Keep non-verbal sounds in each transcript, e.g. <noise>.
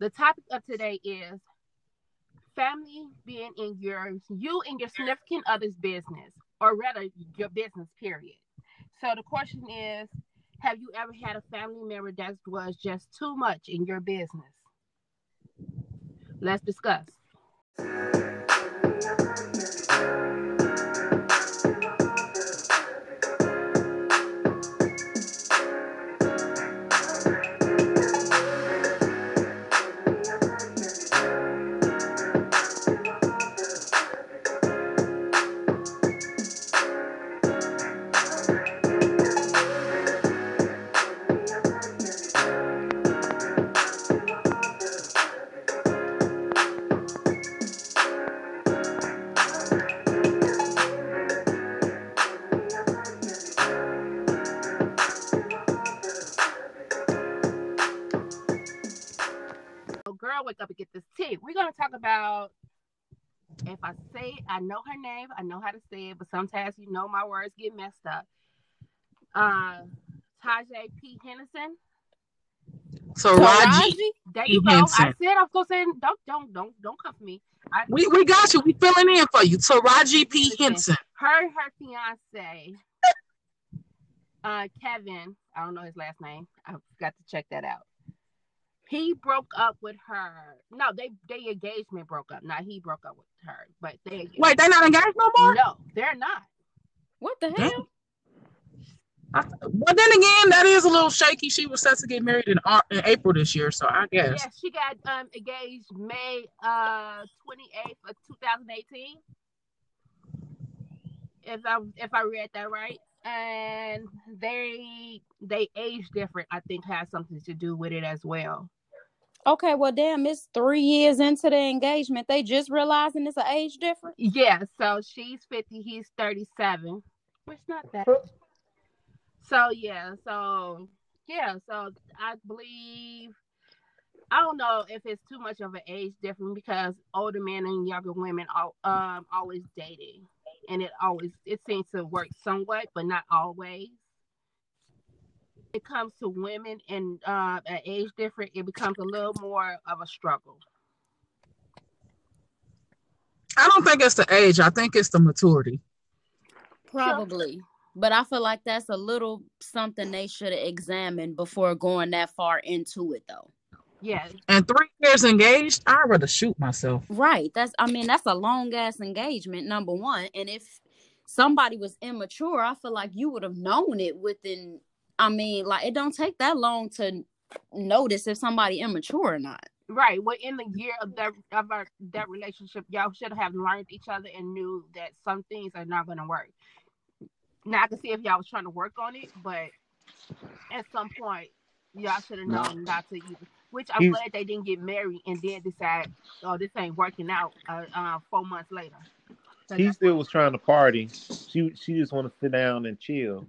The topic of today is family being in your you and your significant other's business, or rather your business period. So the question is, have you ever had a family member that was just too much in your business? Let's discuss. I know I know how to say it, but sometimes you know my words get messed up. Uh Tajay P. Henderson. So Raji, there you go. Henson. I said I was gonna say don't don't don't don't come for me. I, we we got you. We filling in for you. So Taraji P. Henson. Her her fiance, uh Kevin. I don't know his last name. I've got to check that out he broke up with her. No, they they engagement broke up. Not he broke up with her, but they wait. They're not engaged no more. No, they're not. What the hell? I, well, then again, that is a little shaky. She was set to get married in, in April this year, so I guess. Yeah, she got um engaged May uh twenty eighth of two thousand eighteen. If I if I read that right and they they age different i think has something to do with it as well Okay, well, damn, it's three years into the engagement. They just realizing it's an age difference. Yeah, so she's fifty, he's thirty-seven. It's not that. So yeah, so yeah, so I believe I don't know if it's too much of an age difference because older men and younger women are um always dating, and it always it seems to work somewhat, but not always it comes to women and uh, at age different, it becomes a little more of a struggle. I don't think it's the age. I think it's the maturity. Probably. But I feel like that's a little something they should examine before going that far into it, though. Yeah. And three years engaged, I'd rather shoot myself. Right. That's, I mean, that's a long ass engagement, number one. And if somebody was immature, I feel like you would have known it within I mean, like it don't take that long to notice if somebody immature or not. Right. Well, in the year of that of our, that relationship, y'all should have learned each other and knew that some things are not going to work. Now I can see if y'all was trying to work on it, but at some point, y'all should have known no. not to even. Which I'm He's, glad they didn't get married and then decide, oh, this ain't working out. Uh, uh, four months later. So he still was trying to party. She she just want to sit down and chill.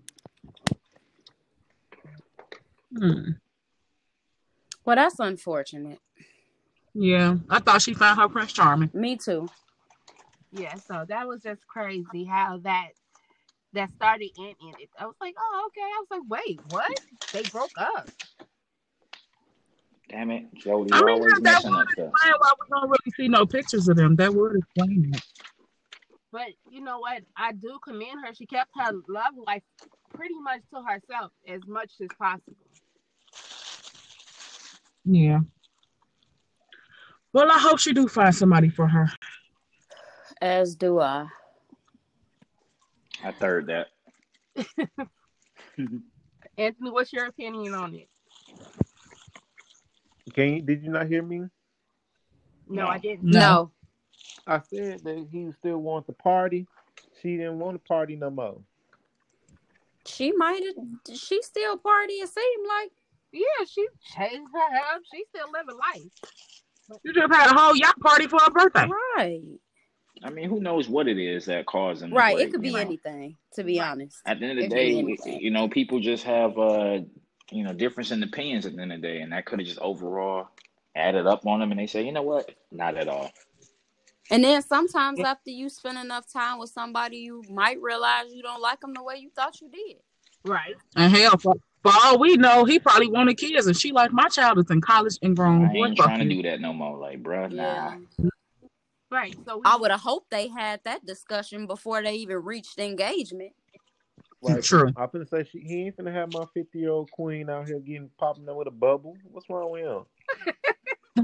Hmm. Well, that's unfortunate. Yeah, I thought she found her Prince Charming. Me too. Yeah, so that was just crazy how that that started and ended. I was like, oh, okay. I was like, wait, what? They broke up. Damn it, Jody, I mean, always that would explain why we don't really see no pictures of them. That would explain it. But you know what? I do commend her. She kept her love life pretty much to herself as much as possible. Yeah. Well, I hope she do find somebody for her. As do I. I third that. <laughs> Anthony, what's your opinion on it? Can you, did you not hear me? No, no. I didn't. No. I said that he still wants to party. She didn't want to party no more. She might have. She still party. It seemed like. Yeah, she changed her hair. She's still living life. You just had a whole yacht party for her birthday. Right. I mean, who knows what it is that caused them? Right. it could be know? anything, to be honest. At the end of the day, you know, people just have, uh, you know, difference in opinions at the end of the day, and that could have just overall added up on them, and they say, you know what, not at all. And then sometimes after you spend enough time with somebody, you might realize you don't like them the way you thought you did. Right. And hell, for, For all we know, he probably wanted kids, and she like, my child is in college and grown. I ain't fuck trying to do that no more. Like, bruh, nah. Yeah. Right. So we, I would have hoped they had that discussion before they even reached engagement. Like, True. I'm finna say she, he ain't finna have my 50 year old queen out here getting popping up with a bubble. What's wrong with him?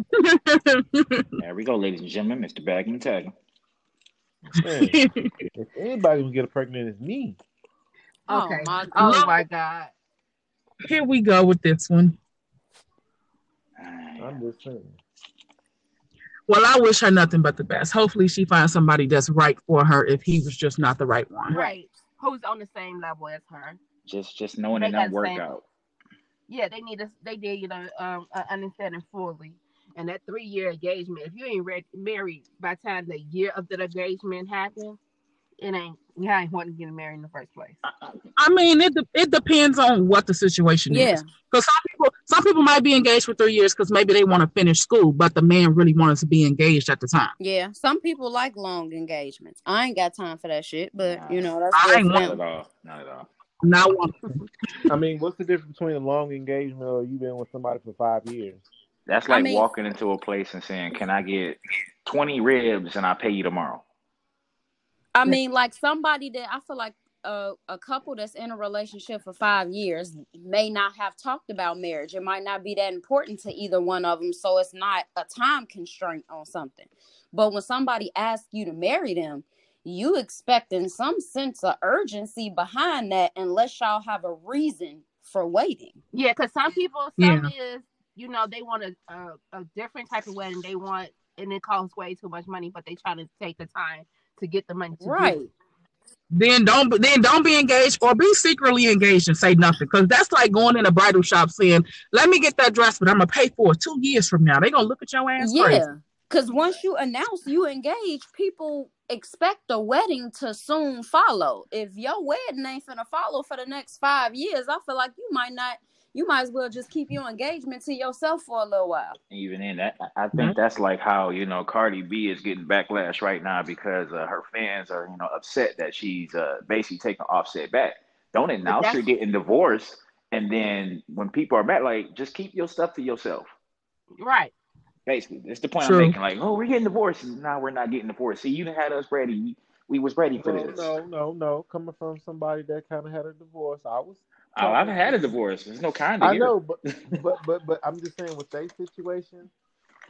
<laughs> There we go, ladies and gentlemen. Mr. Bagman Tag. Man, if anybody gonna get her pregnant, it's me. okay. Oh my Oh my God. Here we go with this one. I'm just saying. Well, I wish her nothing but the best. Hopefully, she finds somebody that's right for her if he was just not the right one. Right. Who's on the same level as her? Just just knowing They it don't work same- out. Yeah, they need us. They need you know um uh, understanding fully. And that three year engagement, if you ain't ready, married by the time the year of the engagement happens, it ain't you ain't wanting to get married in the first place. I mean, it de- it depends on what the situation Yeah. is. Because some people some people might be engaged for three years because maybe they want to finish school, but the man really wanted to be engaged at the time. Yeah. Some people like long engagements. I ain't got time for that shit, but you know, that's I ain't for Not at all. Not at all. Not one. I mean, what's the difference between a long engagement or you've been with somebody for five years? That's I like mean- walking into a place and saying, "Can I get twenty ribs and I pay you tomorrow?" I mean, like somebody that I feel like a, a couple that's in a relationship for five years may not have talked about marriage. It might not be that important to either one of them. So it's not a time constraint on something. But when somebody asks you to marry them, you expecting some sense of urgency behind that unless y'all have a reason for waiting. Yeah, because some people, some is you know they want a, a a different type of wedding. They want and it costs way too much money, but they try to take the time to get the money to Right. it. Then don't then don't be engaged or be secretly engaged and say nothing because that's like going in a bridal shop saying, "Let me get that dress, but I'm gonna pay for it two years from now." They gonna look at your ass crazy. Yeah. Because once you announce you engage, people expect a wedding to soon follow. If your wedding ain't gonna follow for the next five years, I feel like you might not, you might as well just keep your engagement to yourself for a little while. Even in that, I I think that's like how you know Cardi B is getting backlash right now because uh, her fans are you know upset that she's uh, basically taking Offset back. Don't announce you're getting divorced, and then when people are mad, like just keep your stuff to yourself. Right. Basically, that's the point True. I'm making. Like, oh, we're getting divorced, and now we're not getting divorced. See, you done had us ready. We, we was ready for No, this. no, no, no. Coming from somebody that kind of had a divorce, I was. Oh, I've had a divorce. There's no kind of I here. know, but but but but I'm just saying with their situation,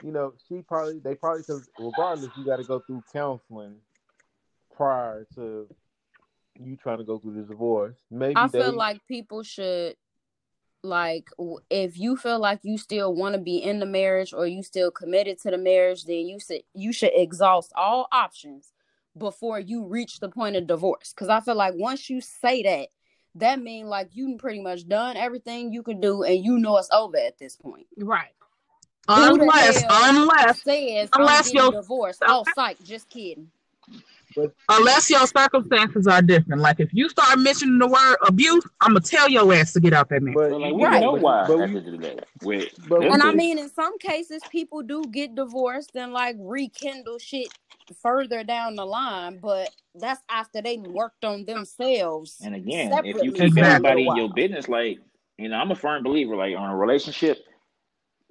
you know, she probably they probably because regardless, you got to go through counseling prior to you trying to go through the divorce. Maybe I they, feel like people should, like, if you feel like you still want to be in the marriage or you still committed to the marriage, then you should you should exhaust all options before you reach the point of divorce. Because I feel like once you say that, that means like you pretty much done everything you can do, and you know it's over at this point. Right. Who Unless, unless, Says Unless I'm getting your- divorced. Oh, psych, just kidding. Unless your circumstances are different. Like if you start mentioning the word abuse, I'm gonna tell your ass to get out that man. but But like, we Right. know why But at we- the end of the day. With But- And I mean, in some cases, people do get divorced and like rekindle shit further down the line, but that's after they worked on themselves. And again, if you separately keep for a everybody little in your business, like you know, I'm a firm believer. Like on a relationship,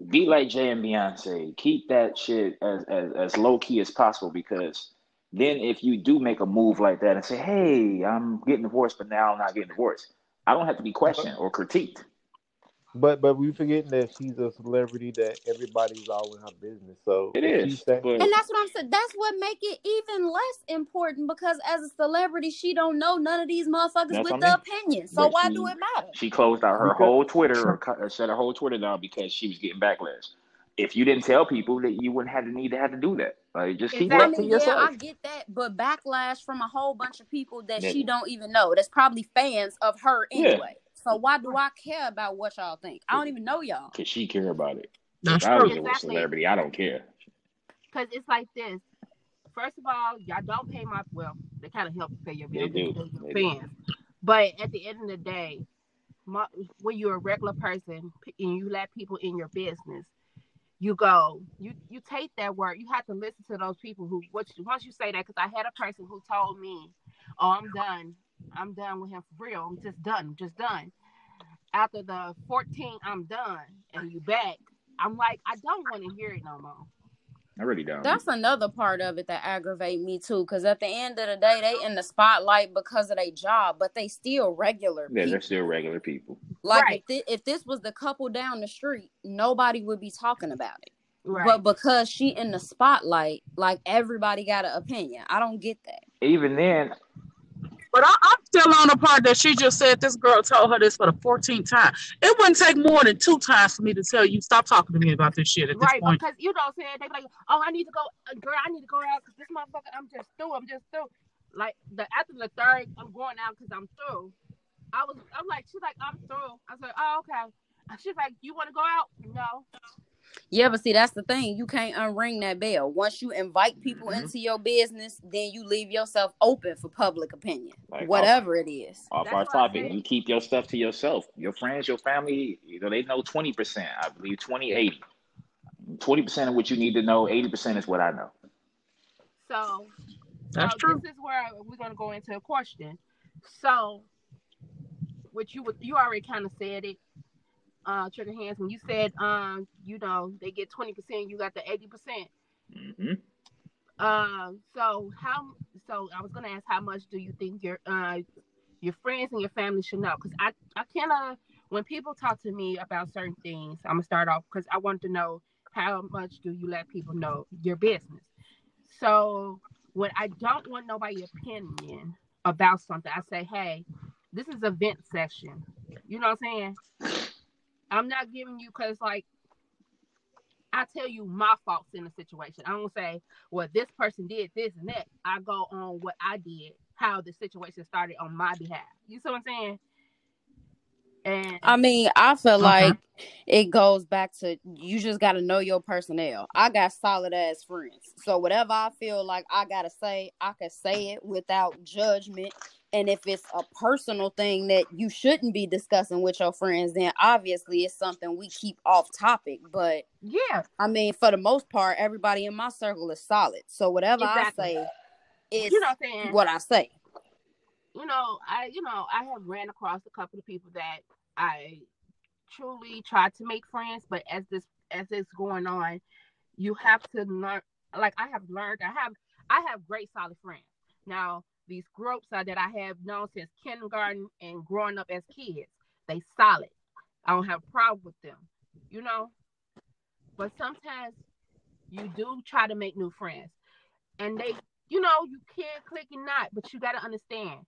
be like Jay and Beyonce. Keep that shit as as, as low key as possible because then if you do make a move like that and say, "Hey, I'm getting divorced," but now I'm not getting divorced, I don't have to be questioned or critiqued. but but we forgetting that she's a celebrity that everybody's all in her business. So It if is, she's saying- but And that's what I'm saying. That's what make it even less important because as a celebrity, she don't know none of these motherfuckers That's with the I mean. opinion. So But why she- do it matter? She closed out her Because- whole Twitter or cut, or shut her whole Twitter down because she was getting backlash. If you didn't tell people that you wouldn't have the need to have to do that. Like just keep Exactly. I that to mean, yeah, yourself. I get that, but backlash from a whole bunch of people that Yeah. she don't even know. That's probably fans of her Yeah. anyway. So why do I care about what y'all think? I don't even know y'all. Cause she care about it. That's if I was true. a Exactly. celebrity, I don't care. Because it's like this. First of all, y'all don't pay my well. They kind of help you pay your They bills do. They you're do. fans. But at the end of the day, my, when you're a regular person and you let people in your business, you go, you you take that word. You have to listen to those people who. What once you say that, because I had a person who told me, "Oh, I'm done. I'm done with him for real. I'm just done. Just done." after the 14 I'm done and you back, I'm like, I don't want to hear it no more. I really don't. That's another part of it that aggravate me too. Because at the end of the day, they in the spotlight because of their job, but they still regular. yeah, people. they're still regular people. Like Right. if, thi- if this was the couple down the street, nobody would be talking about it. Right. But because she in the spotlight, like everybody got an opinion. I don't get that. Even then, But I, I'm still on the part that she just said this girl told her this for the 14th time. It wouldn't take more than two times for me to tell you stop talking to me about this shit at this right, point. because you know what I'm saying? They be like, oh, I need to go, uh, girl, I need to go out because this motherfucker, I'm just through. I'm just through. Like the after the third, I'm going out because I'm through. I was, I'm like, she's like, I'm through. I said, oh, okay. And she's like, you want to go out? No. Yeah, but see, that's the thing. You can't unring that bell. Once you invite people Mhm. into your business, then you leave yourself open for public opinion, Like, whatever it is. off That's our topic, you keep your stuff to yourself. Your friends, your family, you know, they know 20%. I believe 20, 80. 20% of what you need to know, 80% is what I know. So, That's so true. This is where we're gonna go into a question. So, which you would, you already kind of said it. Uh, trigger hands when you said, um, you know, they get twenty percent, you got the eighty percent. hmm Um, so how? So I was gonna ask, how much do you think your uh your friends and your family should know? Because I I kind of when people talk to me about certain things, I'm gonna start off because I want to know how much do you let people know your business. So when I don't want nobody opinion about something, I say, hey, this is a vent session. You know what I'm saying? I'm not giving you because like I tell you my faults in the situation. I don't say, well, this person did this and that. I go on what I did, how the situation started on my behalf. You see what I'm saying? And I mean, I feel Okay. like it goes back to you just got to know your personnel. I got solid ass friends. So whatever I feel like I got to say, I can say it without judgment. And if it's a personal thing that you shouldn't be discussing with your friends, then obviously it's something we keep off topic. But yeah, I mean, for the most part, everybody in my circle is solid. So whatever Exactly. I say is you know what I'm saying? what I say. you know, I you know, I have ran across a couple of people that I truly tried to make friends, but as this as it's going on, you have to learn like I have learned I have I have great solid friends. Now these groups are that I have known since kindergarten and growing up as kids, they solid. I don't have a problem with them, you know. But sometimes you do try to make new friends, and they, you know, you can't click and not, but you got to understand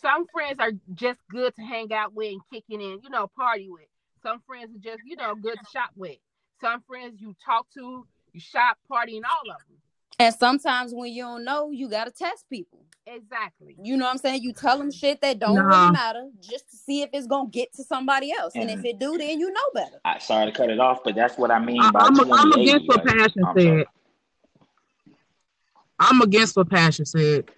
some friends are just good to hang out with and kicking in, you know, party with. Some friends are just, you know, good to shop with. Some friends you talk to, you shop, party, and all of them. And sometimes when you don't know, you got to test people. Exactly. You know what I'm saying? You tell them shit that don't Nah. really matter just to see if it's gonna get to somebody else. And if it do, then you know better. I sorry to cut it off, but that's what I mean I, by I'm, I'm against what like, Passion I'm sorry. said. I'm against what Passion said.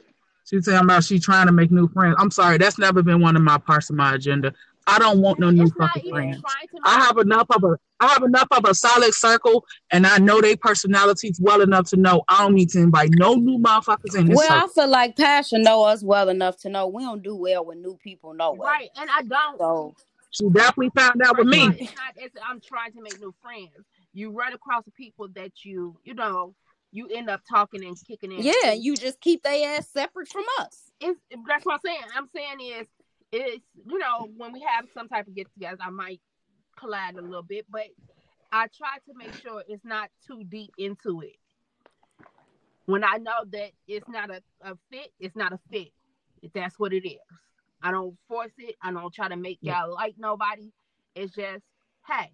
She's saying about she trying to make new friends. I'm sorry, that's never been one of my parts of my agenda. I don't want no new fucking friends. I have enough of a I have enough of a solid circle, and I know their personalities well enough to know I don't need to invite no new motherfuckers in this Well, I feel like Passion know us well enough to know we don't do well with new people no way. right, and I don't. So She definitely found out with me. It's not, it's, I'm trying to make new friends. You run across people that you, you know, you end up talking and kicking in. yeah, you just keep their ass separate from us. it's that's what I'm saying. I'm saying is it's you know when we have some type of get together, I might collide a little bit, but I try to make sure it's not too deep into it. When I know that it's not a, a fit, it's not a fit. If that's what it is. I don't force it. I don't try to make y'all like nobody. It's just, hey,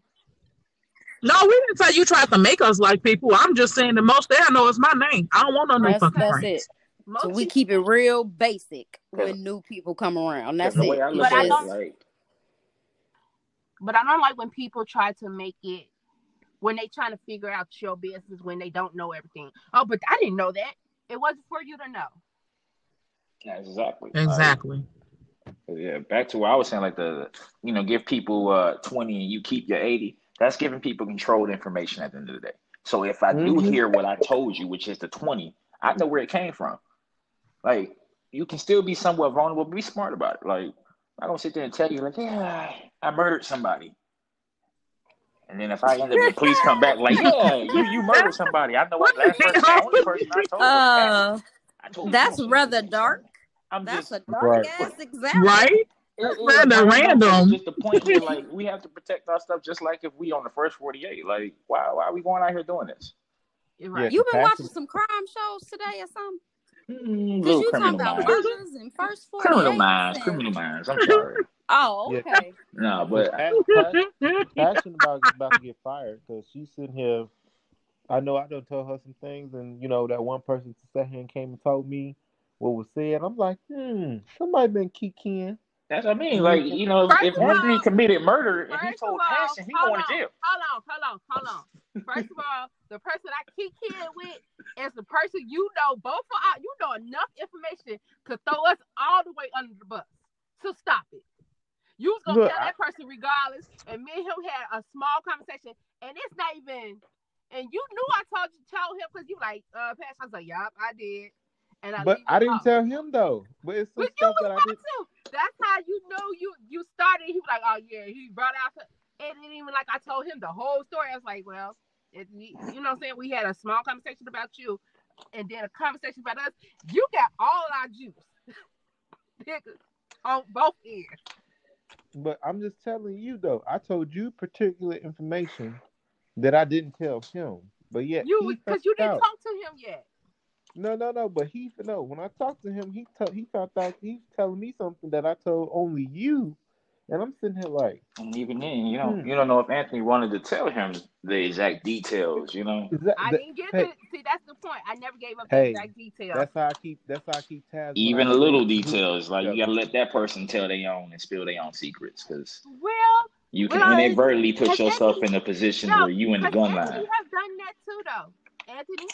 No, we didn't say you tried to make us like people. I'm just saying the most they know is my name. I don't want no new That's fucking that's friends. it. Most So we people- keep it real basic when new people come around. That's the it. I look But I at it, don't- like But I don't like when people try to make it when they trying to figure out your business when they don't know everything. Oh, but I didn't know that. It wasn't for you to know. yeah, exactly. Like, Exactly. Yeah, back to what I was saying, like the you know, give people uh twenty and you keep your eighty. That's giving people controlled information at the end of the day. So if I do Mhm. hear what I told you, which is the twenty, I know where it came from. Like you can still be somewhat vulnerable, but be smart about it. Like I don't sit there and tell you like, yeah, I murdered somebody. And then if I end up, the police come back like, yeah, you you murdered somebody. I know what last person, the only person I told. Uh, was I told that's you. rather dark. I'm That's just a dark Right. ass example. Right? it- it's rather random. Just the point where like we have to protect our stuff, just like if we on the first 48. Like, why why are we going out here doing this? You're right. You been watching some crime shows today or something? Mm, Cause little you talking criminal about minds. and first 48 Criminal minds, and- criminal <laughs> minds. I'm sorry. Oh, Yeah. okay. no, but Passion, passion, passion about about to get fired because she's sitting here. I know I don't tell her some things, and you know that one person sat here and came and told me what was said. I'm like, hmm, somebody been kicking. That's what I mean. Like, you know, First if of all- committed murder and he told of all, Passion, he hold going to jail. Hold on, hold on, hold on. First of all, the person I kick in with is the person you know both of our, you know enough information to throw us all the way under the bus. So stop it. You was gonna Look, tell that person regardless, and me and him had a small conversation, and it's not even. And you knew I told you told him because you like uh Passion. I was like, yup, I did. And I But I didn't alone. tell him though. But it's some But you stuff was that I did. to. You know you you started. He was like, oh yeah, he brought out. And it didn't even like I told him the whole story. I was like, well, it, you know what I'm saying? We had a small conversation about you, and then a conversation about us. You got all our juice, <laughs> on both ends. But I'm just telling you though. I told you particular information that I didn't tell him. But yet You because you didn't out. talk to him yet. No, no, no. But he no. When I talked to him, he to, he found out he's telling me something that I told only you, and I'm sitting here like, And even then, you don't Hmm. you don't know if Anthony wanted to tell him the exact details. You know, that, I didn't get hey, it. See, that's the point. I never gave up Hey, the exact details. That's how I keep. That's how I keep tabs. even I little it. details. Like you got to let that person tell their own and spill their own secrets, because well, you can Well, inadvertently put yourself Anthony- in a position no, where you in the gun Anthony line. has done that too, though. Anthony,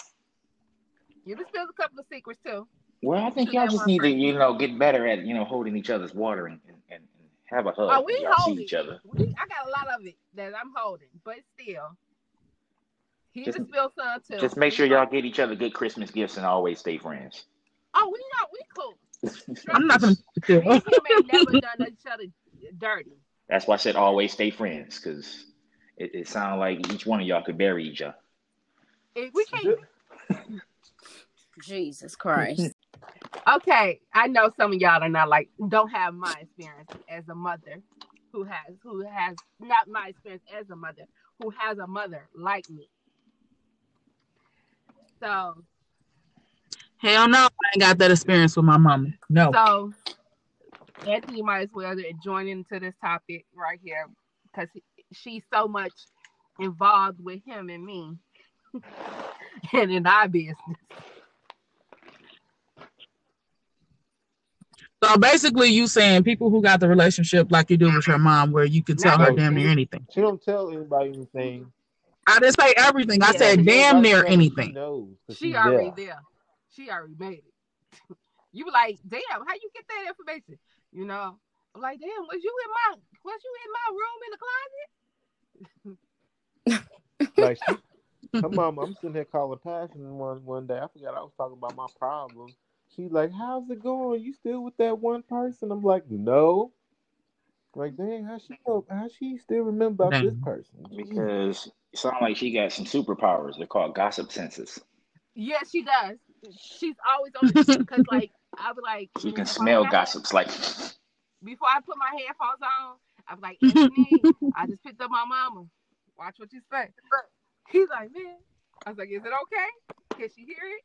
you just spilled a couple of secrets too. Well, I think y'all just one need to, you know, get better at, you know, holding each other's water and, and, and have a hug Oh, when we y'all see holding. each other. We, I got a lot of it that I'm holding, but still, he Just- just spilled some too. Just make sure y'all get each other good Christmas gifts and always stay friends. Oh, we not we cool. <laughs> I'm not gonna. Me and him ain't never done each other dirty. That's why I said always stay friends, because it, it sounds like each one of y'all could bury each other. If we can't. <laughs> Jesus Christ. <laughs> Okay, I know some of y'all are not like don't have my experience as a mother who has who has not my experience as a mother who has a mother like me. So Hell no, I ain't got that experience with my mama. No. so Anthony might as well join into this topic right here because she's so much involved with him and me <laughs> and in our business. So basically, you saying people who got the relationship like you do with your mom, where you can tell her damn near anything. She don't tell anybody anything. I didn't say everything. I Yeah. said damn near anything. She knows. 'cause She already there. there. She already made it. <laughs> you were like, damn, how you get that information? You know, I'm like, damn, was you in my was you in my room in the closet? <laughs> Like she, <laughs> her mom, I'm sitting here calling passion one one day. I forgot I was talking about my problem. She's like, "How's it going? You still with that one person?" I'm like, "No." Like, dang, how she know? How she still remember about this person? Because it sounds like she got some superpowers. They're called gossip senses. Yes, she does. She's always on it because like I was like She can smell gossips like Before I put my headphones on, I was like, Anthony, I just picked up my mama. Watch what you say. He's like, man. I was like, is it okay? Can she hear it?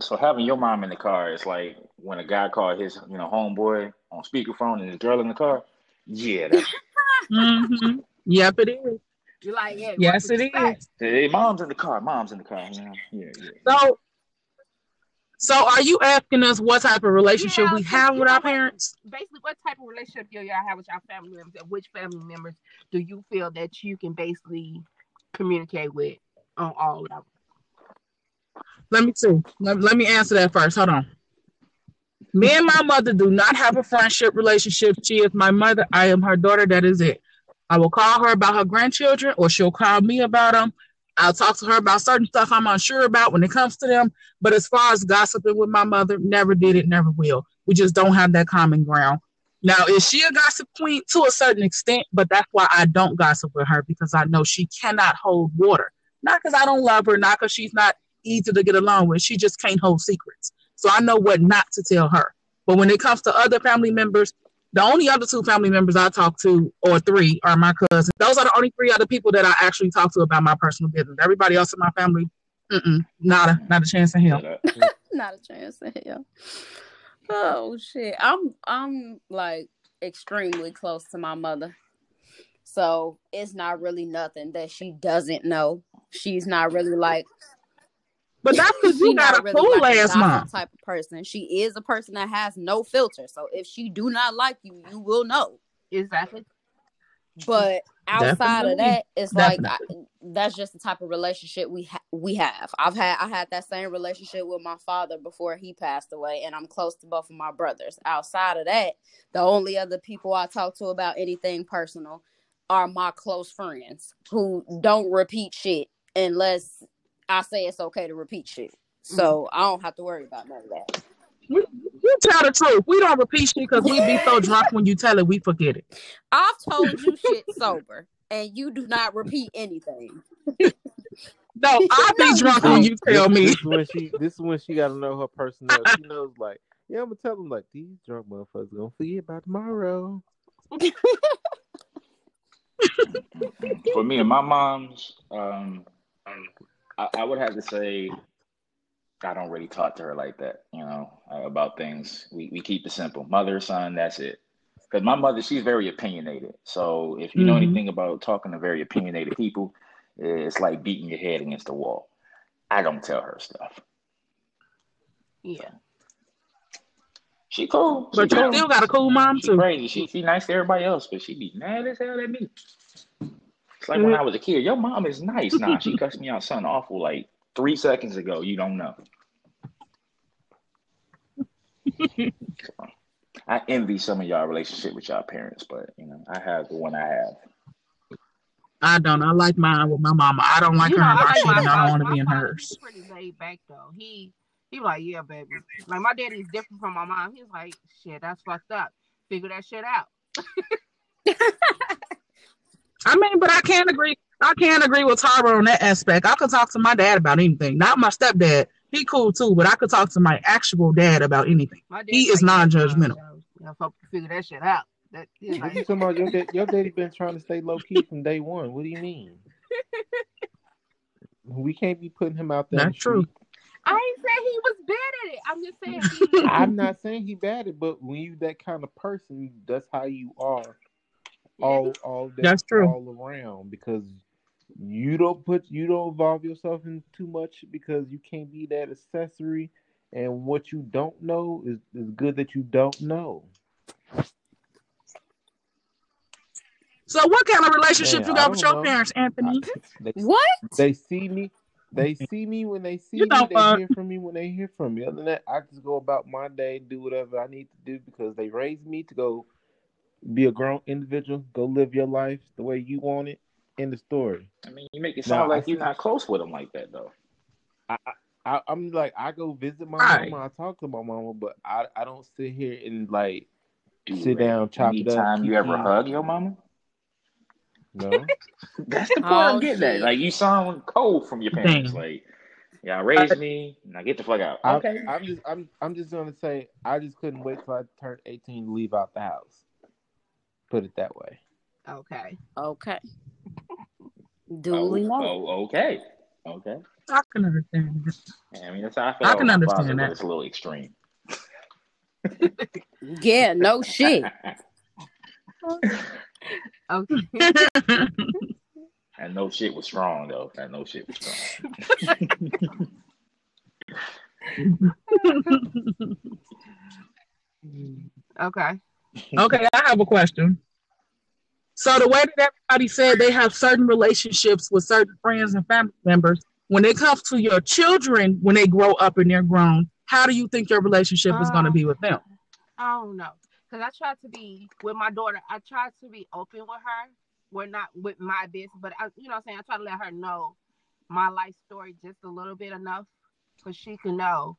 So having your mom in the car is like when a guy called his, you know, homeboy on speakerphone and his girl in the car. Yeah, that's, <laughs> hmm Yep, it is. You're like, yeah. Yes, watch it what you is. say. hey, mom's in the car. Mom's in the car. You know? Yeah, yeah. So, so are you asking us what type of relationship Yeah, we 'cause have with our parents? basically what type of relationship do y'all have with your family members and which family members do you feel that you can basically communicate with on all levels Let me see. Let, let me answer that first. Hold on. Me and my mother do not have a friendship relationship. She is my mother. I am her daughter. That is it. I will call her about her grandchildren, or she'll call me about them. I'll talk to her about certain stuff I'm unsure about when it comes to them. But as far as gossiping with my mother, never did it, never will. We just don't have that common ground. Now, is she a gossip queen to a certain extent? But that's why I don't gossip with her because I know she cannot hold water. Not because I don't love her, not because she's not easy to get along with. She just can't hold secrets. So I know what not to tell her. But when it comes to other family members, the only other two family members I talk to, or three, are my cousins. Those are the only three other people that I actually talk to about my personal business. Everybody else in my family, not a not a chance in hell. <laughs> Mm. not a chance in hell. Oh shit. I'm I'm like extremely close to my mother. So it's not really nothing that she doesn't know. She's not really like but that's <laughs> because you got a really cool like ass mom type of person. She is a person that has no filter. So if she do not like you, you will know. Exactly. But outside Definitely. of that, it's Definitely. like I, that's just the type of relationship we ha- we have. I've had I had that same relationship with my father before he passed away, and I'm close to both of my brothers. Outside of that, the only other people I talk to about anything personal are my close friends who don't repeat shit unless I say it's okay to repeat shit. So mm-hmm. I don't have to worry about none of that. You, you tell the truth. We don't repeat shit because we be so drunk when you tell it, we forget it. I've told you <laughs> shit sober, and you do not repeat anything. No, <laughs> I be drunk when you tell me. This is when she. This is when she got to know her personality. She knows, like, yeah, I'm gonna tell them like these drunk motherfuckers gonna forget about tomorrow. For me and my mom's, um, I, I would have to say I don't really talk to her like that, you know, uh, about things. We we keep it simple. Mother, son, that's it. Because my mother, she's very opinionated. So if you mm-hmm. know anything about talking to very opinionated people, it's like beating your head against the wall. I don't tell her stuff. Yeah. She cool. She but cool. you still got a cool mom she too. Crazy. She she nice to everybody else, but she be mad as hell at me. It's like when I was a kid. Your mom is nice. Nah, she <laughs> cussed me out something awful like three seconds ago. You don't know. <laughs> I envy some of y'all relationship with y'all parents, but you know, I have the one I have. I don't. I like mine with my mama. I don't like you her know, in my shit, I don't want to be in hers. Pretty laid back though. He he like, yeah, baby. Like my daddy's different from my mom. He's like, shit, that's fucked up. Figure that shit out. <laughs> I mean, but I can't agree. I can't agree with Tara on that aspect. I could talk to my dad about anything. Not my stepdad. He cool too, but I could talk to my actual dad about anything. He is non-judgmental. Uh, yeah, fuck, figure that shit out. That, like... you talking about your dad? Your daddy <laughs> been trying to stay low key from day one. What do you mean? <laughs> we can't be putting him out there. That's true. I ain't saying he was bad at it. I'm just saying. He... <laughs> I'm not saying he bad at it, but when you that kind of person, that's how you are all all day, That's true. all around because you don't put you don't involve yourself in too much because you can't be that accessory and what you don't know is, is good that you don't know. So what kind of relationship Man, you got with your know. parents, Anthony? <laughs> They, what? They see me. They see me when they see you me. They uh, hear from me when they hear from me. Other than that, I just go about my day, do whatever I need to do because they raised me to go be a grown individual, go live your life the way you want it. In the story. I mean, you make it sound now, like you're not close with them like that, though. I, I am like I go visit my right. mama, I talk to my mama, but I I don't sit here and like Dude, sit down, chop it up. Time you ever hug your mama? No. <laughs> That's the point oh, I'm getting shit. at. Like you sound cold from your parents. Like, yeah, raised me. Now get the fuck out. Okay. I, I'm just I'm I'm just gonna say I just couldn't wait till I turned 18 to leave out the house. Put it that way. Okay. Okay. <laughs> Duly oh, oh, okay. Okay. I can understand I mean, that's how I feel. I can understand that. It's a little extreme. <laughs> yeah, no shit. <laughs> okay. and no shit was strong though. And no shit was strong. okay. Okay, I have a question. So the way that everybody said they have certain relationships with certain friends and family members, when it comes to your children, when they grow up and they're grown, how do you think your relationship is going to be with them? Um, I don't know, because I try to be with my daughter. I try to be open with her. We're not with my business, but I, you know, I'm saying I try to let her know my life story just a little bit enough, so she can know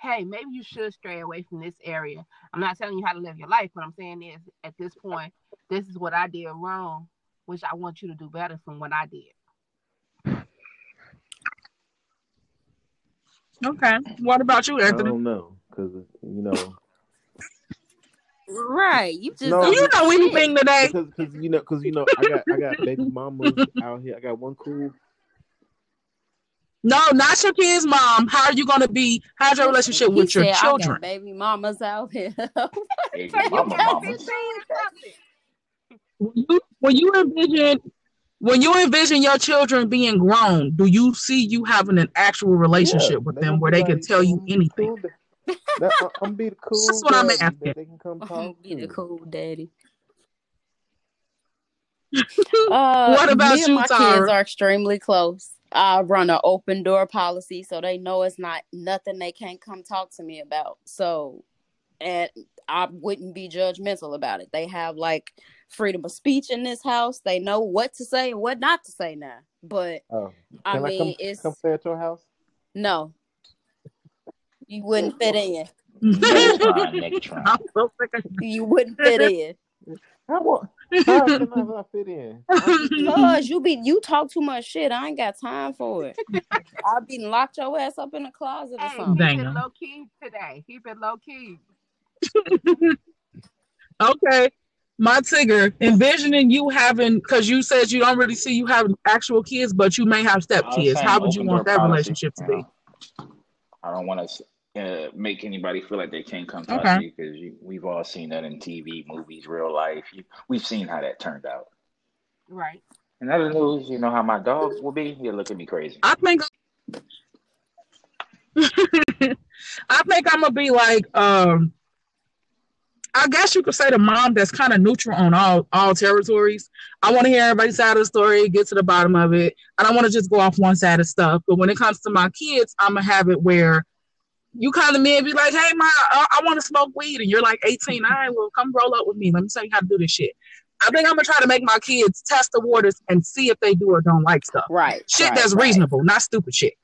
hey, maybe you should stray away from this area. I'm not telling you how to live your life, but I'm saying is at this point, this is what I did wrong, which I want you to do better from what I did. Okay. What about you, Anthony? I don't know because you know Right. You just No, Do don't you know shit. anything today? because because you know because you know I got I got baby mamas out here. I got one cool. No, not your kid's mom. How are you going to be? How's your relationship He with your said, I children? got baby mamas out here. <laughs> Baby mama, got mama. 15 or something. When you, when you envision when you envision your children being grown, do you see you having an actual relationship Yeah, with them where they can like, tell you "I'm anything? cool that- I- I'm be the <laughs> cool. That's what I'm asking. That they can come <laughs> talk Be the cool daddy. Uh, What about me and you, my Tara? kids are extremely close. I run an open door policy, so they know it's not nothing they can't come talk to me about. So, and I wouldn't be judgmental about it. They have like freedom of speech in this house. They know what to say and what not to say now. But Oh, I can I, mean, come it's come stay at your house? no, you wouldn't fit in. Negatron, Negatron. I'm so sick of You wouldn't fit in. How, wa- how can I not fit in? <laughs> Cause you be you talk too much shit. I ain't got time for it. <laughs> I'll be locked your ass up in the closet or Hey, something. keep it low key today. Keep it low key. <laughs> Okay. My Tigger, envisioning you having, because you said you don't really see you having actual kids, but you may have step kids. How would you want that policy, relationship to you be? know. I don't want to uh, make anybody feel like they can't come talk Okay. to you because we've all seen that in TV, movies, real life. You, we've seen how that turned out. Right. In other news, you know how my dog will be. He'll look at me crazy. I think <laughs> I think I'm gonna be like um I guess you could say the mom that's kind of neutral on all all territories. I want to hear everybody's side of the story, get to the bottom of it. I don't want to just go off one side of stuff. But when it comes to my kids, I'm gonna have it where you come to me and be like, "Hey, ma, I, I want to smoke weed," and you're like 18. All right, well, come roll up with me. Let me tell you how to do this shit. I think I'm gonna try to make my kids test the waters and see if they do or don't like stuff Right. shit right, that's right. reasonable, not stupid shit.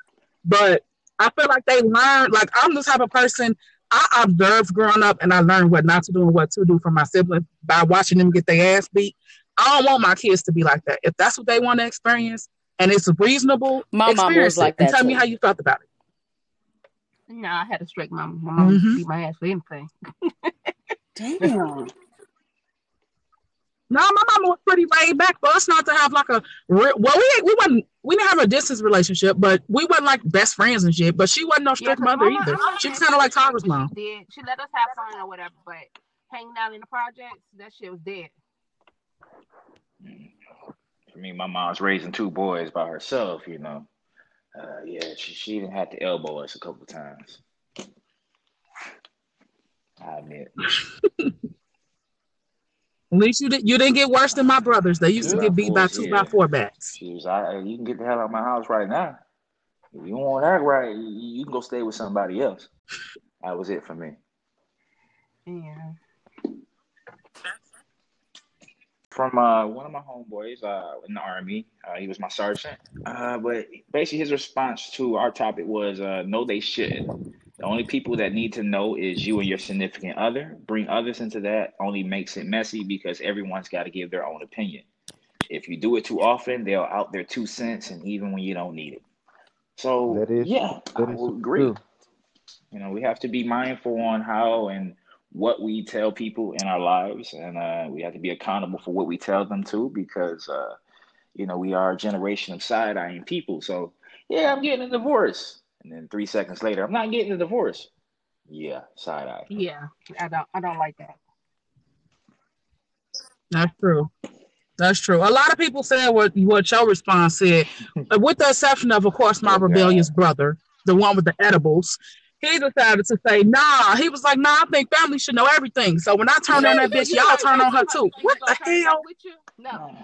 But I feel like they learn. Like I'm the type of person I observed growing up, and I learned what not to do and what to do from my siblings by watching them get their ass beat. I don't want my kids to be like that. If that's what they want to experience and it's reasonable, My experience was like it and that tell me how you felt about it. No, I had a strict mom. My mom Mhm. beat my ass for anything. Damn. No, my mama was pretty laid back for us not to have like a well, we we wasn't we didn't have a distance relationship, but we wasn't like best friends and shit. But she wasn't no Yeah, mother mama, either. mama She was kind of like strict, Tara's but mom. She did. She let us have fun or whatever, but hanging out in the projects, that shit was dead. For me, my mom's raising two boys by herself, you know. Uh, yeah, she, she even had to elbow us a couple times. I admit. <laughs> At least you didn't you didn't get worse than my brothers. They used to get by beat by two yeah. by four backs. She was, I, you can get the hell out of my house right now. If you don't want to act right, you, you can go stay with somebody else. That was it for me. Yeah. From uh, one of my homeboys uh, in the army, uh, he was my sergeant. Uh, but basically, his response to our topic was, uh, "No, they shouldn't. The only people that need to know is you and your significant other. Bring others into that only makes it messy because everyone's got to give their own opinion. If you do it too often, they'll out their two cents, and even when you don't need it. So That is yeah, I that is will agree. true. You know, we have to be mindful on how and what we tell people in our lives, and uh, we have to be accountable for what we tell them to because uh, you know we are a generation of side eyeing people. So yeah, I'm getting a divorce, and then three seconds later, I'm not getting a divorce. Yeah, side eye. Yeah. I don't I don't like that. That's true. That's true. A lot of people said what what your response said, <laughs> with the exception of, of course, my Oh, God. rebellious brother, the one with the edibles. He decided to say, "Nah." He was like, "Nah, I think family should know everything." So when I turned on that bitch, You y'all turn on her too. What the hell? with you? No.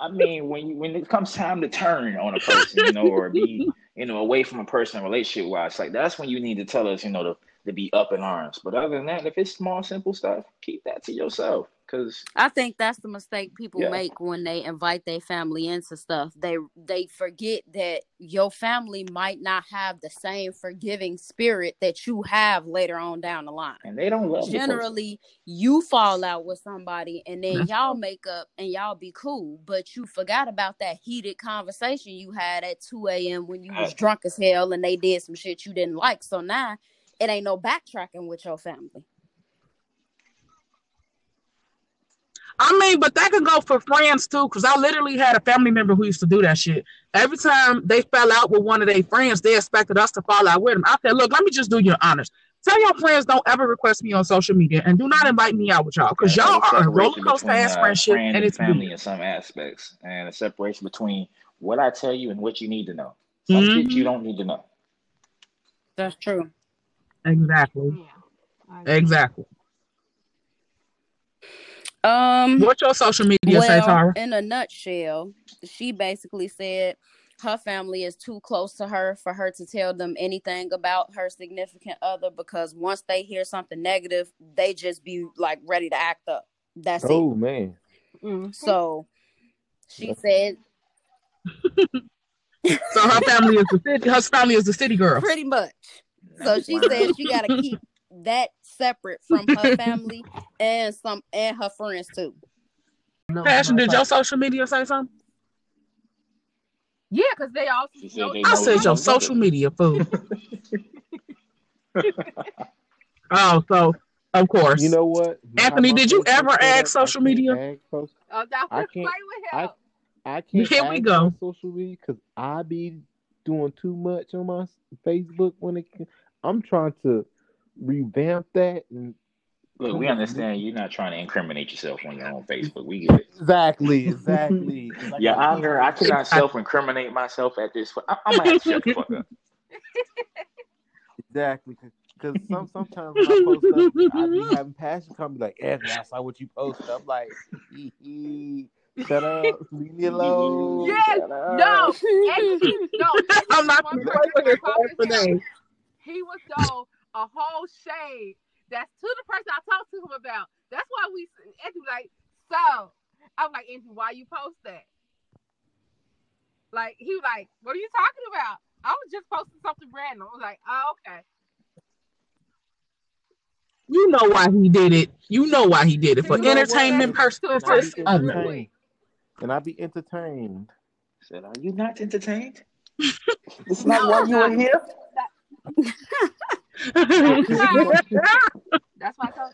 I mean, when you, when it comes time to turn on a person, you know, or be you know away from a person relationship wise, like that's when you need to tell us, you know, to to be up in arms. But other than that, if it's small, simple stuff, keep that to yourself. Because I think that's the mistake people Yeah. make when they invite their family into stuff. They they forget that your family might not have the same forgiving spirit that you have later on down the line. and they don't love the. Generally, you fall out with somebody and then mm-hmm. y'all make up and y'all be cool, but you forgot about that heated conversation you had at 2 a.m. when you was drunk as hell and they did some shit you didn't like. So now it ain't no backtracking with your family. I mean, but that could go for friends too, because I literally had a family member who used to do that shit. Every time they fell out with one of their friends, they expected us to fall out with them. I said, look, let me just do your honors. Tell your friends don't ever request me on social media and do not invite me out with y'all because y'all a are a roller coaster ass uh, friendship friend and it's family weird. in some aspects, and a separation between what I tell you and what you need to know. Some shit you don't need to know. That's true. Exactly. Yeah. Exactly. Um What your social media say, Tara? in a nutshell, she basically said her family is too close to her for her to tell them anything about her significant other because once they hear something negative, they just be like ready to act up. That's Oh man. Mhm. it. So she said So her family is the city. Her family is the city girl. pretty much. So she said she got to keep that separate from her family <laughs> and some and her friends too. No, Passion, did motherfucker. your social media say something? Yeah, because they all. Said they I said each your social media fool. <laughs> oh, so of course. You know what? Anthony, did you ever set ask social media? ask Oh, that I can't- with I- I can't Here we go. social media because I be doing too much on my Facebook when it. I'm trying to revamp that and Look, we understand you're not trying to incriminate yourself when you're on Facebook. We get it. Exactly, <laughs> exactly. <laughs> 'Cause I Yeah, gotta I'm keep- I cannot self-incriminate myself at this. I- I'm gonna have to shut the fuck up. <laughs> Exactly, because some sometimes when I post stuff, I be having passion come be like, Anthony, I saw what you posted. I'm like, hee hee, shut up, leave me alone. Yes, Shut up. No, Anthony, no. I'm not gonna person play with I for to him, days. He was throw a whole shade. That's to the person I talked to him about. That's why we Anthony was like, so I'm like, Anthony, why you post that? Like he was like, What are you talking about? I was just posting something random. I was like, oh, okay. You know why he did it. You know why he did it for You know entertainment To purposes And I person. be only. entertained. I be entertained. Said, are you not entertained? <laughs> It's not why you are here. <laughs> <laughs> That's why I told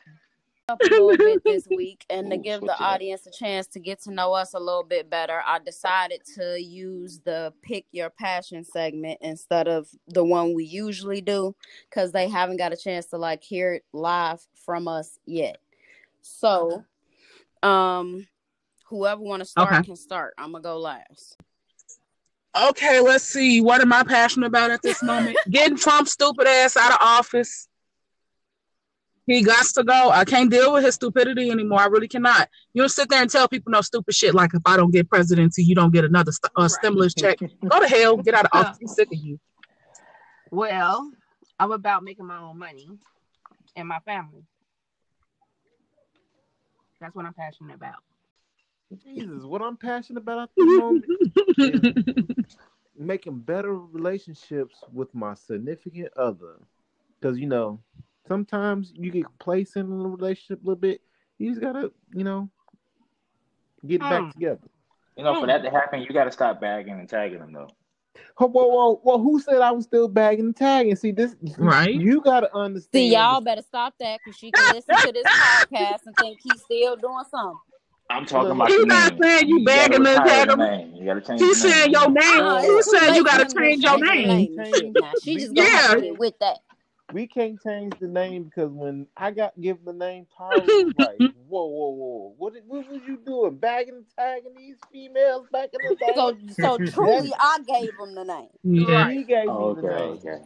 up a little bit <laughs> this week and to give the audience a chance to get to know us a little bit better, I decided to use the pick your passion segment instead of the one we usually do because they haven't got a chance to like hear it live from us yet. So, um, whoever want to start Okay. can start. I'm gonna go last. Okay, let's see. What am I passionate about at this moment? <laughs> Getting Trump's stupid ass out of office. He got to go. I can't deal with his stupidity anymore. I really cannot. You don't sit there and tell people no stupid shit like if I don't get presidency, you don't get another st- uh, Right. stimulus check. Go to hell. Get out of <laughs> office. I'm sick of you. Well, I'm about making my own money and my family. That's what I'm passionate about. Jesus, what I'm passionate about at the moment is making better relationships with my significant other. Because, you know, sometimes you get complacent in a relationship a little bit. You just got to, you know, get it Hmm. back together. You know, for that to happen, you got to stop bagging and tagging them, though. Whoa, whoa, whoa, whoa, who said I was still bagging and tagging? See, this, Right. You got to understand. See, y'all better stop that because she can listen to this <laughs> podcast and think he's still doing something. I'm talking about He the not name. saying you gotta begging and retire tagging name. You got to change He the said name. your uh, name. He said you got to change your change his name. name and shit now. She <laughs> just gonna have to get with that. we can't change the name because when I got given the name Tara, it was like, whoa, whoa, whoa, what, did- what was you doing? Bagging and tagging these females back in the <laughs> day? So, so <laughs> truly, I gave him the name. Yeah, he gave Oh, me the okay, name. okay.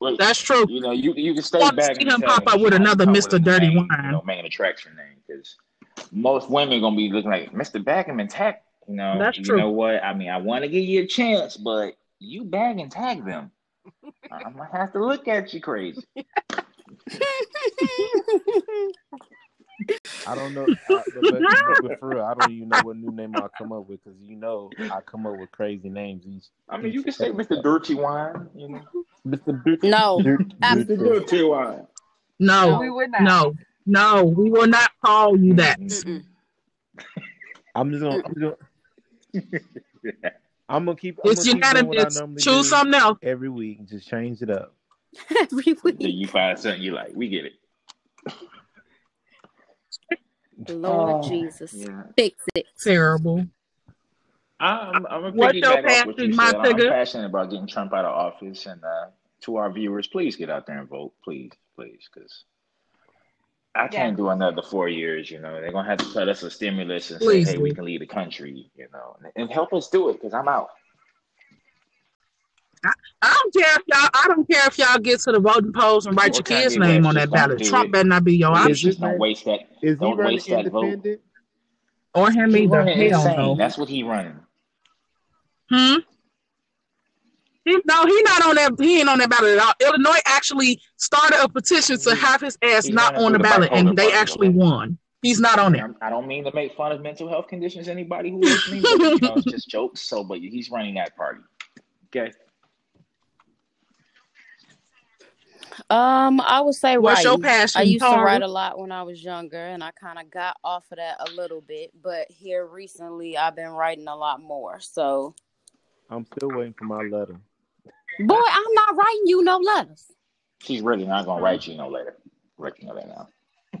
Well, that's true. you know, you you can stay Want to bagging see him pop tagging, up with you have to another Mr. Dirty name, Wine. You know, making attraction name because most women gonna be looking like Mr. Bagging and tag. You know, That's you true. know what? I mean, I want to give you a chance, but you bag and tag them. <laughs> I'm gonna have to look at you crazy. <laughs> I don't know, I, but, but, but <laughs> for real, I don't even know what new name I'll come up with because you know I come up with crazy names each. I mean, you can say Mr. Dirty Wine, you know. Mr. Dirt, No, Dirt, absolutely. Dirty Wine. No, we would not. no, no. We will not call you that. Mm-mm. I'm just gonna, I'm, just gonna, <laughs> I'm gonna keep. I'm It's gonna keep doing what I unanimous. normally Choose do something else. every week. Just change it up. <laughs> Every Then week. you find something you like. We get it. Lord Oh. Jesus. Yeah. Fix it. Terrible. I'm, I'm gonna What your piggyback off what passion, you my said. I'm passionate about getting Trump out of office, and uh, to our viewers, please get out there and vote, please, please, because I can't do another four years. You know, they're gonna have to cut us a stimulus and Please say, "Hey, we can leave the country," you know, and, and help us do it because I'm out. I don't care if y'all. I don't care if y'all get to the voting polls and write Or your kid's name on that ballot. Trump it. better not be your Is option, this Just don't man- waste that. Is he Don't running waste that vote. independent? or him He either. Hell insane. no. That's what he running. Hmm. He, no, he not on that. He ain't on that ballot at all. Illinois actually started a petition to have his ass he's not on the ballot, and they actually won. He's not on there. I'm- don't mean to make fun of mental health conditions. Anybody who's listening, but, you know, it's just jokes. So, but he's running that party. Okay. Um, I would say What's your writing. passion, I used to write a lot when I was younger, and I kind of got off of that a little bit. But here recently, I've been writing a lot more. So, I'm still waiting for my letter. Boy, I'm not writing you no letters. She's really not gonna write you no letter. Let you know that now.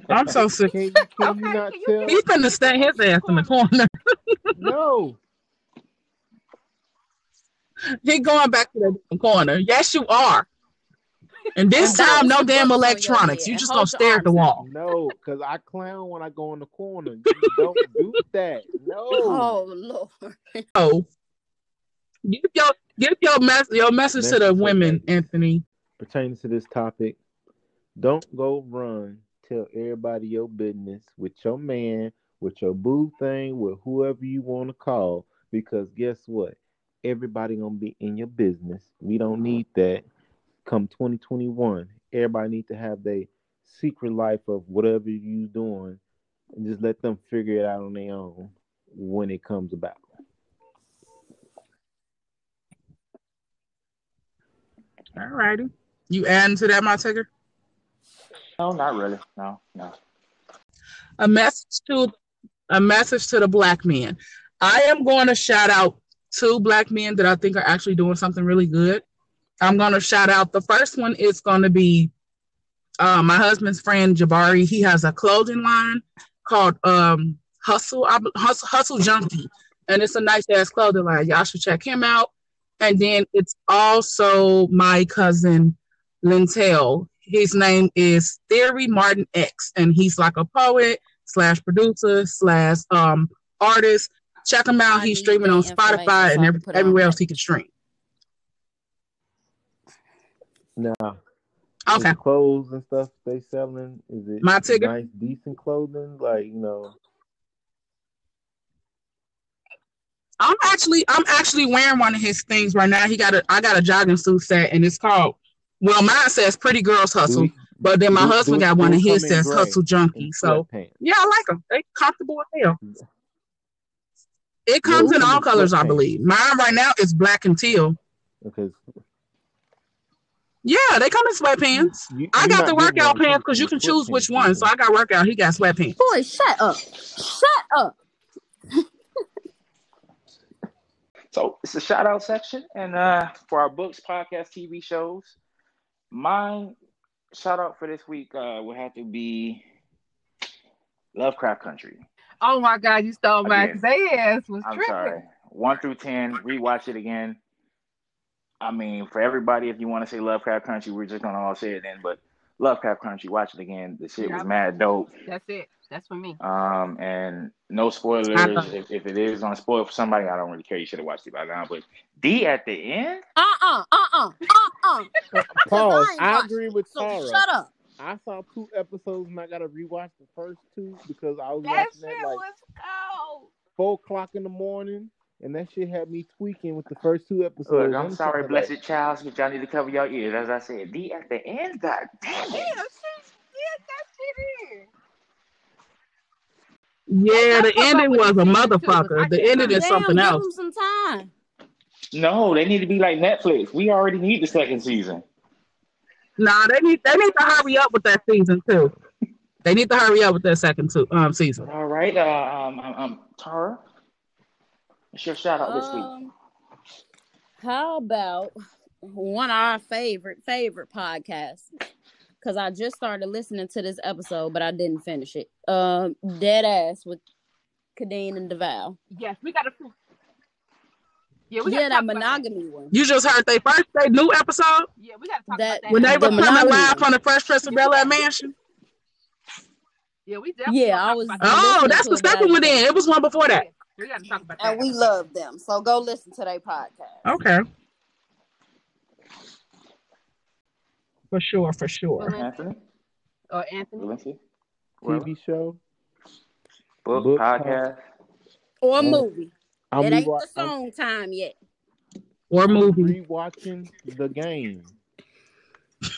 I'm so sick. Can you, can you Okay, not can you tell? He's finna stay his ass in the corner. No. he going back to the corner. Yes, you are. And this time, no damn books on your electronics. You just hold gonna stare at the wall. No, because I clown when I go in the corner. You don't do that. No. Oh Lord. Oh, give your give your mess your message to the women. Anthony. Pertaining to this topic, don't go run. Tell everybody your business with your man, with your boo thing, with whoever you want to call. Because guess what? Everybody gonna be in your business. We don't need that. Come 2021, everybody need to have their secret life of whatever you doing, and just let them figure it out on their own when it comes about. All righty. You adding to that, my ticker? No, not really. No, no. A message to a message to the black men. I am going to shout out two black men that I think are actually doing something really good. I'm going to shout out the first one is going to be uh, my husband's friend Jabari. He has a clothing line called um, Hustle, Hustle Hustle Junkie, and it's a nice ass clothing line. Y'all should check him out. And then it's also my cousin Lintel. His name is Theory Martin X, and he's like a poet slash producer slash um artist. Check him out. He's streaming on Spotify and every, can put it on everywhere else he can stream. Now, Okay. Clothes and stuff they selling? Is it My ticket? nice, decent clothing? Like you know, I'm actually I'm actually wearing one of his things right now. He got a I got a jogging suit set and it's called well mine says Pretty Girls Hustle, do, but then my do- husband do- got do one it and his come says gray Hustle Junkie. So sweatpants. yeah, I like them. They comfortable as hell. It comes Yeah, in all colors, I believe. Mine right now is black and teal. because Yeah, they come in sweatpants. you, I you're got the workout pants because you can choose which one. So. I got workout. He got sweatpants. Boy, shut up. Shut up. So it's a shout out section, and uh, for our books, podcasts, TV shows, my shout out for this week uh, would have to be Lovecraft Country. Oh my God, you stole mine Again. because they ass was I'm tripping. sorry, one through ten, rewatch it again. I mean, for everybody, if you want to say Lovecraft Country, we're just gonna all say it then. But Lovecraft Country, watch it again. The shit was mad dope. That's it. That's for me. Um, and no spoilers. If, if it is on spoil for somebody, I don't really care. You should have watched it by now. But D at the end, Uh-uh. Uh-uh. Uh-uh. <laughs> Pause. I I agree with So Tara. shut up. I saw two episodes and I gotta rewatch the first two because I was That watching shit that like was cold. four o'clock in the morning, and that shit had me tweaking with the first two episodes. look, I'm I'm sorry, kinda like, blessed child, but y'all need to cover your ears. As I said, D at the end, god damn Yeah, it. she that shit in. Yeah, the ending was a season two, 'cause I motherfucker. The ending is something else. some time. No, they need to be like Netflix. We already need the second season. Nah, they need they need to hurry up with that season too. They need to hurry up with that second two, um season. All right, uh, um, um, um, Tara, what's your shout out this week? Um, how about one of our favorite favorite podcasts? Because I just started listening to this episode, but I didn't finish it. Um, Dead Ass with Khadeen and Devale. Yes, we got to. Yeah, we Yeah, got that monogamy one. You just heard they first they new episode Yeah, we got to talk That- about that. when they The were coming live one. from the Fresh Prince of Bel Air mansion. yeah, we definitely. Yeah, I was- about. Oh, that's to the it, but I second one. didn't Then it was one before that. We got to talk about that. And we love them. So go listen to their podcast. Okay, for sure, for sure. Oh, Anthony, or Anthony. Valencia, TV show. book, Book, podcast. Or movie. I'm, it ain't rewa- the song time yet. Or I'm movie. rewatching the game. <laughs>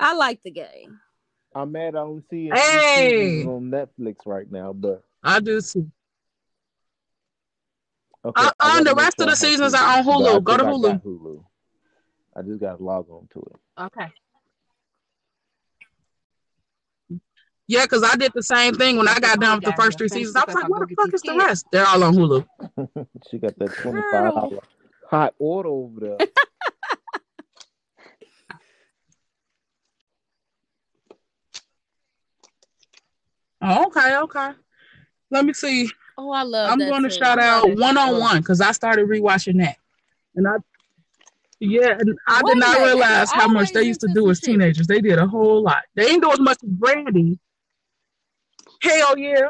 I like the game. I'm mad I don't see it Hey! on Netflix right now, but I do too. Okay. Uh, I uh, the rest of the seasons Hulu. are on I Hulu. Go to Hulu. got Hulu. I just got to log on to it. Okay. Yeah, because I did the same thing when I got done with the first three seasons. I was like, what the fuck is the rest? They're all on Hulu. <laughs> she got that twenty five Girl. hot order over there. Oh, <laughs> okay, okay. Let me see. Oh, I love I'm that going to shout out that one show. on one because I started rewatching that, and I, yeah, and I Wait did not realize how much they used to do as shit. teenagers. They did a whole lot. They didn't do as much as Brandy. Hell yeah,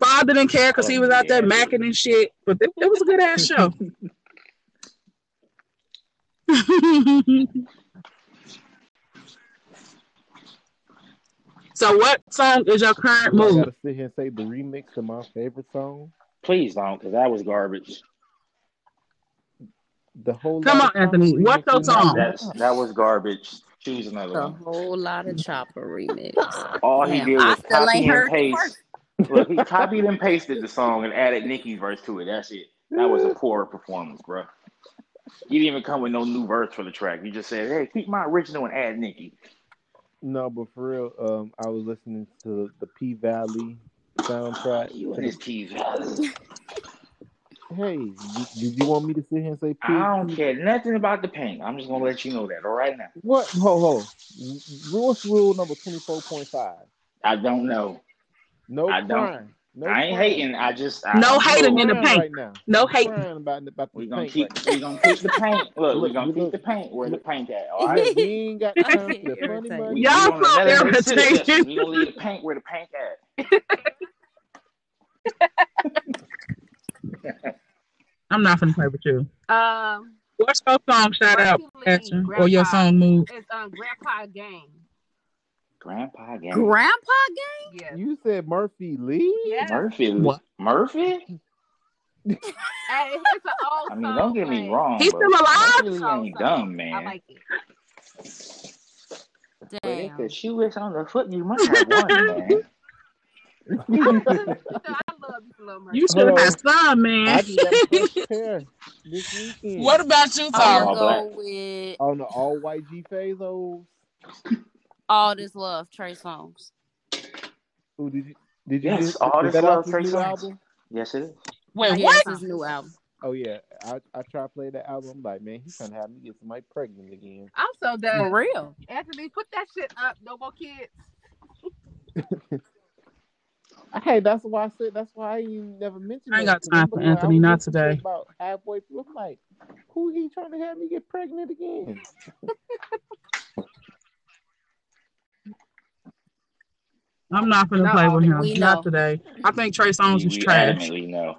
father didn't care because he Oh, was out there macking and shit. But it, it was a good ass show. <laughs> so, what song is your current Do I mood? gotta sit here and say the remix of my favorite song. Please don't, because that was garbage. The whole Come on, Anthony. What's your remixed song? That's that was garbage. Choose another A one. A whole lot of chopper remix. <laughs> All he Damn, did I was still copy ain't and paste. Look, he copied and pasted the song and added Nicki's verse to it. That's it. That was a poor performance, bro. You didn't even come with no new verse for the track. You just said, "Hey, keep my original and add Nicki." No, but for real, um, I was listening to the P Valley soundtrack. You and this P Valley. Hey, you want me to sit here and say P? I don't care nothing about the paint. I'm just gonna let you know that. All right now. What? Ho ho. What's rule number twenty four point five? I don't know. No I don't- crying. No I ain't crying. hating. I just I, No I'm hating in the paint. Right now. No I'm hating. about about We the gonna paint keep right now. we gonna keep the paint. <laughs> Look, we Look, gonna keep the paint where the paint at. All We, ain't got time for the funny money. Y'all We gonna so let it irritating. We gonna leave the paint where the paint at. <laughs> I'm not gonna play with you. Um, What's your song shout out, Mercury, Pastor, or your song move? it's um Grandpa Game. Grandpa game. Grandpa game? Yes. You said Murphy Lee? Yes. Murphy. What? Murphy? <laughs> Hey, it's an old I mean, don't get me wrong. He's still alive? Murphy old ain't dumb, man. I like it. But if the shoe is on the foot, you must have won, <laughs> man. <laughs> I love you, little Mercy. You should have Hold had some, man. I just got pair this what about you, I'm Tara? Gonna go with On the all white G Fazos. All This Love, Trey Songz. Ooh, did you did you Yes, just, All This Love, off his Trey new Songz. album? Yes, it is. Wait, Yes, what? his new album. Oh yeah, I I tried to play that album. Like, man, he's trying to have me get somebody pregnant again. I'm so done. For done. real. Anthony, put that shit up. No more kids. <laughs> Hey, that's why I said that's why I ain't never mentioned. I ain't got time for I'm Anthony, not listening to it today. About halfway through, I'm like, who he trying to have me get pregnant again? <laughs> I'm not gonna No, play with him. Not know. today. I think Trey Songz we, was we trash. adamantly know.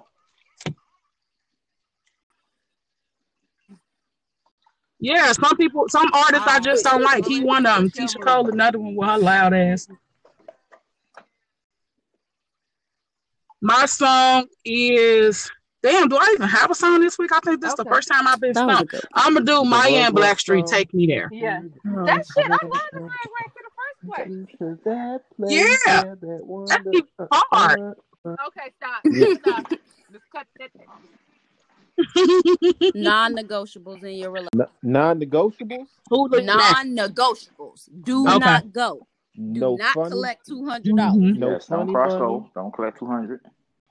Yeah, some people, some artists I just don't like. He one of them. Keyshia Cole, another one with her loud ass. My song is damn. Do I even have a song this week? I think this is the first time I've been That stumped. I'm gonna do The Mya and Blackstreet. Take me there. Yeah. Oh, That shit, I love the song right to the first place. To that place Yeah. where that That's wonder- even hard. uh, Okay, stop. stop. Let's cut that. <laughs> Non-negotiables in your relationship. N- non-negotiables. Who the? Non-negotiables. Do Okay. not go. Do No not funny. collect two hundred dollars. Mhm. No yes, don't cross money. Don't collect two hundred.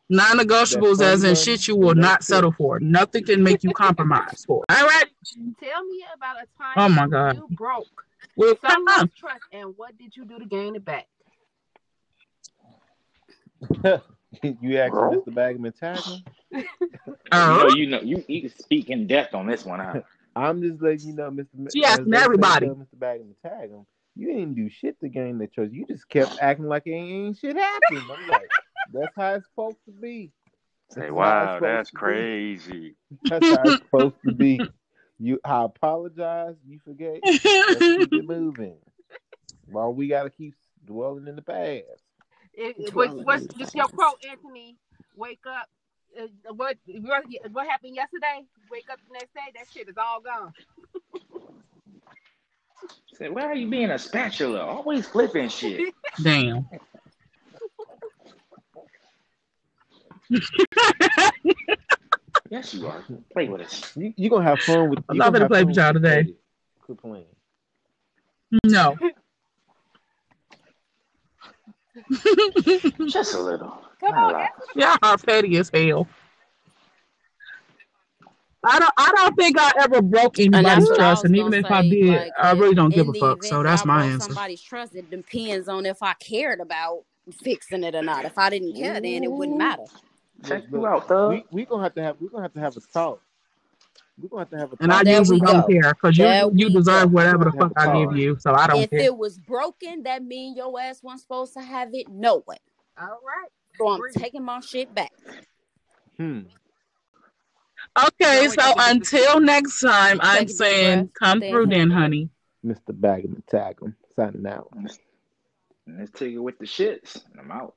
Non-negotiables, as in shit you will not settle for. Nothing can make you compromise for. <laughs> All right. Tell me about a time Oh my God. you broke Well, come on. someone's trust and what did you do to gain it back? <laughs> you asking Bro. Mr. Bagman tackle? You know, you know, you, you can speak in depth on this one. Huh? <laughs> I'm just letting you know, Mr. Ma- She as asking everybody. Mr. Bagman to tag him. You didn't do shit to gain the trust. You just kept acting like ain't, ain't shit happened. I'm like, <laughs> that's how it's supposed to be. Say, That's wow, that's to be. crazy. That's how it's supposed to be. You, I apologize. You forget. Let's keep it <laughs> moving. While we gotta keep dwelling in the past. It, it, what's, what's just your quote, Anthony? Wake up. Uh, what what what happened yesterday? Wake up the next day. That shit is all gone. <laughs> Say, why are you being a spatula? Always flipping shit. <laughs> Damn. Yes, you are. <laughs> Play with us. You you gonna have fun with. I'm not gonna gonna play with y'all today. petty. Quit playing. No. <laughs> <laughs> Just a little. Come Not a on. Y'all are petty as hell. I don't. I don't think I ever broke anybody's what trust, and even gonna if I did, Like, I really don't give a fuck. So that's I my answer. somebody's trust, it depends on if I cared about fixing it or not. If I didn't care, then it wouldn't matter. Check you out, thug. we we gonna have to have we gonna have to have a talk. We gonna have to have a talk. And I. There usually don't go. care because you you deserve go. Whatever the fuck I I a give you. So I don't If care. it was broken, that mean your ass wasn't supposed to have it. No way. All right. So I'm Agree. taking my shit back. Hmm. Okay, so up and get this. until next time, I'm Take a deep saying come through then, handle it. honey. Mr. Bagman tag him. Signing out. Let's take it with the shits. I'm out.